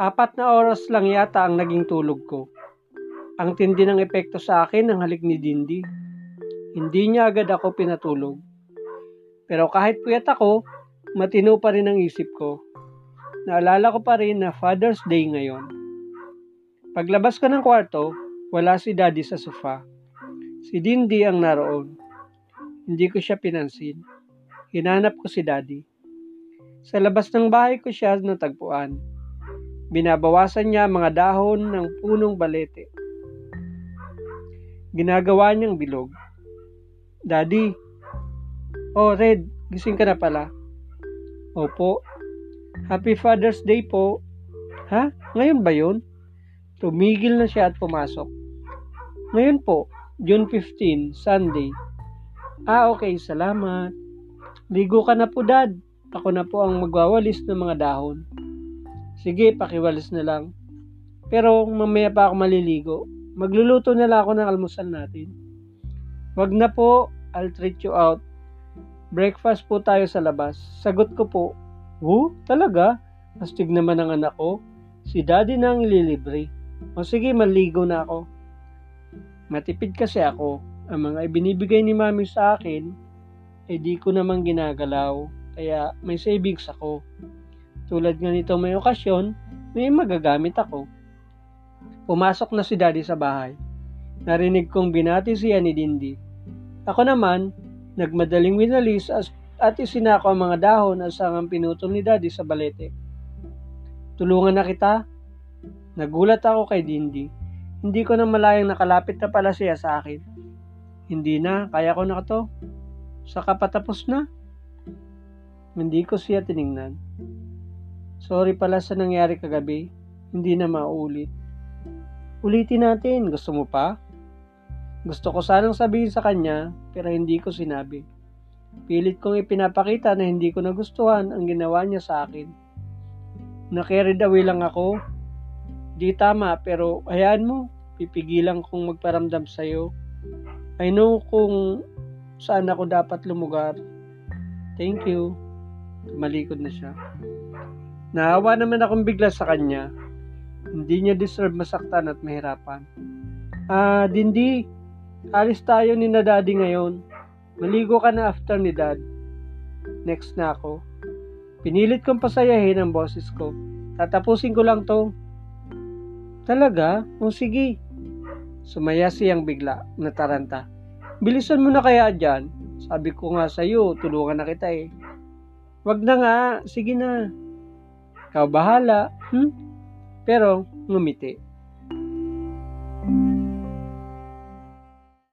Apat na oras lang yata ang naging tulog ko. Ang tindi ng epekto sa akin ng halik ni Dindi. Hindi niya agad ako pinatulog. Pero kahit puyat ako, matino pa rin ang isip ko. Naalala ko pa rin na Father's Day ngayon. Paglabas ko ng kwarto, wala si Daddy sa sofa. Si Dindi ang naroon. Hindi ko siya pinansin. Hinanap ko si Daddy. Sa labas ng bahay ko siya natagpuan. Binabawasan niya mga dahon ng punong balete. Ginagawa niyang bilog. Daddy, oh Red, gising ka na pala. Opo. Happy Father's Day po. Ha? Ngayon ba yun? Tumigil na siya at pumasok. Ngayon po, June 15, Sunday. Ah, okay, salamat. Ligo ka na po, Dad. Ako na po ang magwawalis ng mga dahon. Sige, pakiwalis na lang. Pero mamaya pa ako maliligo. Magluluto na lang ako ng almusal natin. Wag na po, I'll treat you out. Breakfast po tayo sa labas. Sagot ko po, Oh, talaga? Astig naman ang anak ko. Si daddy na ang ililibre. O sige, maligo na ako. Matipid kasi ako. Ang mga ibinibigay ni mami sa akin, eh di ko naman ginagalaw. Kaya may savings ako. Tulad nga nito may okasyon, may magagamit ako. Pumasok na si daddy sa bahay. Narinig kong binati siya ni Dindi. Ako naman, nagmadaling winalis at isinako ang mga dahon at sangang pinutol ni daddy sa balete. Tulungan na kita. Nagulat ako kay Dindi. Hindi ko na malayang nakalapit na pala siya sa akin. Hindi na, kaya ko na to. Saka patapos na. Hindi ko siya tiningnan. Sorry pala sa nangyari kagabi. Hindi na maulit. Ulitin natin. Gusto mo pa? Gusto ko sanang sabihin sa kanya, pero hindi ko sinabi. Pilit kong ipinapakita na hindi ko nagustuhan ang ginawa niya sa akin. Nakarried away lang ako. Di tama, pero hayaan mo. Pipigilan kong magparamdam sa'yo. I know kung saan ako dapat lumugar. Thank you. Malikod na siya. Naawa naman akong bigla sa kanya. Hindi niya deserve masaktan at mahirapan. Ah, Dindi, alis tayo ni na daddy ngayon. Maligo ka na after ni dad. Next na ako. Pinilit kong pasayahin ang boses ko. Tatapusin ko lang to. Talaga? O sige. Sumaya siyang bigla, nataranta. Bilisan mo na kaya dyan. Sabi ko nga sa'yo, tulungan na kita eh. Wag na nga, sige na. Ikaw bahala. Hmm? Pero, ngumiti.